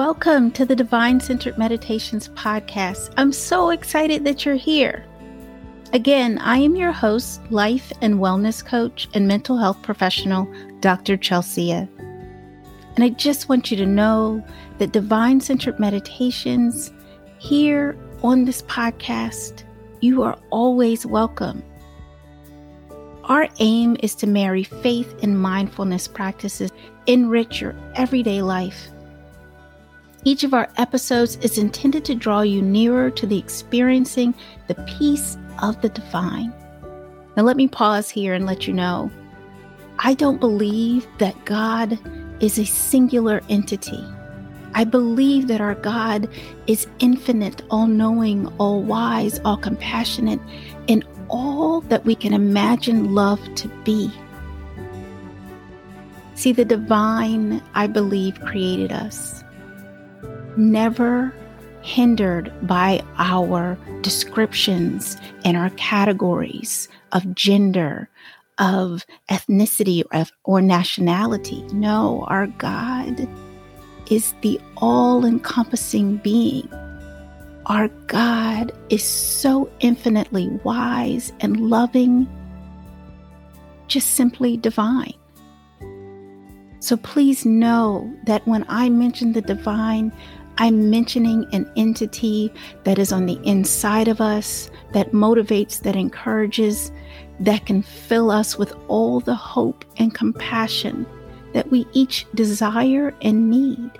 Welcome to the Divine Centered Meditations podcast. I'm so excited that you're here. Again, I am your host, life and wellness coach, and mental health professional, Dr. Chelsea. And I just want you to know that Divine Centered Meditations here on this podcast, you are always welcome. Our aim is to marry faith and mindfulness practices, enrich your everyday life each of our episodes is intended to draw you nearer to the experiencing the peace of the divine. Now, let me pause here and let you know I don't believe that God is a singular entity. I believe that our God is infinite, all knowing, all wise, all compassionate, and all that we can imagine love to be. See, the divine, I believe, created us never hindered by our descriptions and our categories of gender, of ethnicity, or nationality. No, our God is the all encompassing being. Our God is so infinitely wise and loving, just simply divine. So please know that when I mention the divine, I'm mentioning an entity that is on the inside of us, that motivates, that encourages, that can fill us with all the hope and compassion that we each desire and need.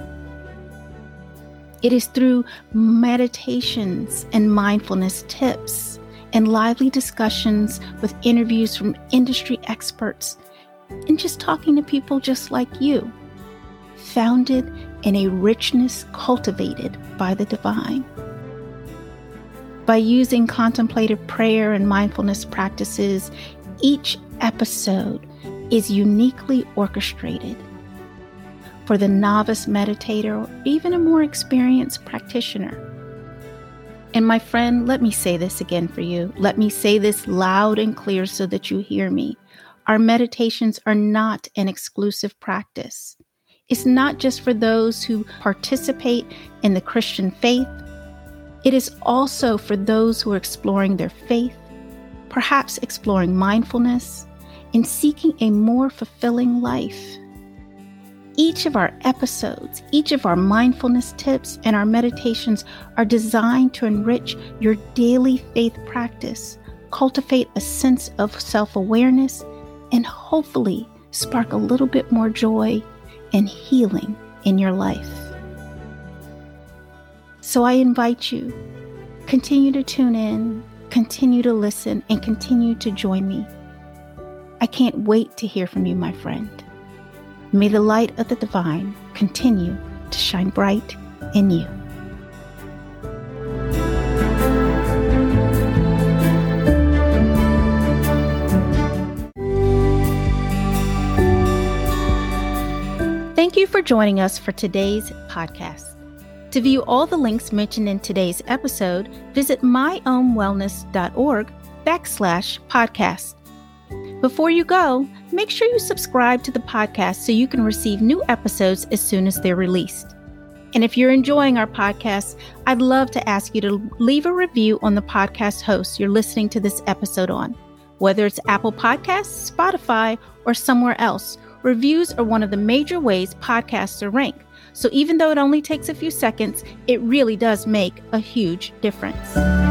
It is through meditations and mindfulness tips and lively discussions with interviews from industry experts and just talking to people just like you, founded in a richness cultivated by the divine. By using contemplative prayer and mindfulness practices, each episode is uniquely orchestrated for the novice meditator or even a more experienced practitioner. And my friend, let me say this again for you. Let me say this loud and clear so that you hear me. Our meditations are not an exclusive practice. It's not just for those who participate in the Christian faith, it is also for those who are exploring their faith, perhaps exploring mindfulness, and seeking a more fulfilling life. Each of our episodes, each of our mindfulness tips, and our meditations are designed to enrich your daily faith practice, cultivate a sense of self awareness, and hopefully spark a little bit more joy and healing in your life. So I invite you, continue to tune in, continue to listen, and continue to join me. I can't wait to hear from you, my friend. May the light of the divine continue to shine bright in you. You for joining us for today's podcast. To view all the links mentioned in today's episode, visit myownwellness.org backslash podcast. Before you go, make sure you subscribe to the podcast so you can receive new episodes as soon as they're released. And if you're enjoying our podcast, I'd love to ask you to leave a review on the podcast host you're listening to this episode on, whether it's Apple Podcasts, Spotify, or somewhere else Reviews are one of the major ways podcasts are ranked. So even though it only takes a few seconds, it really does make a huge difference.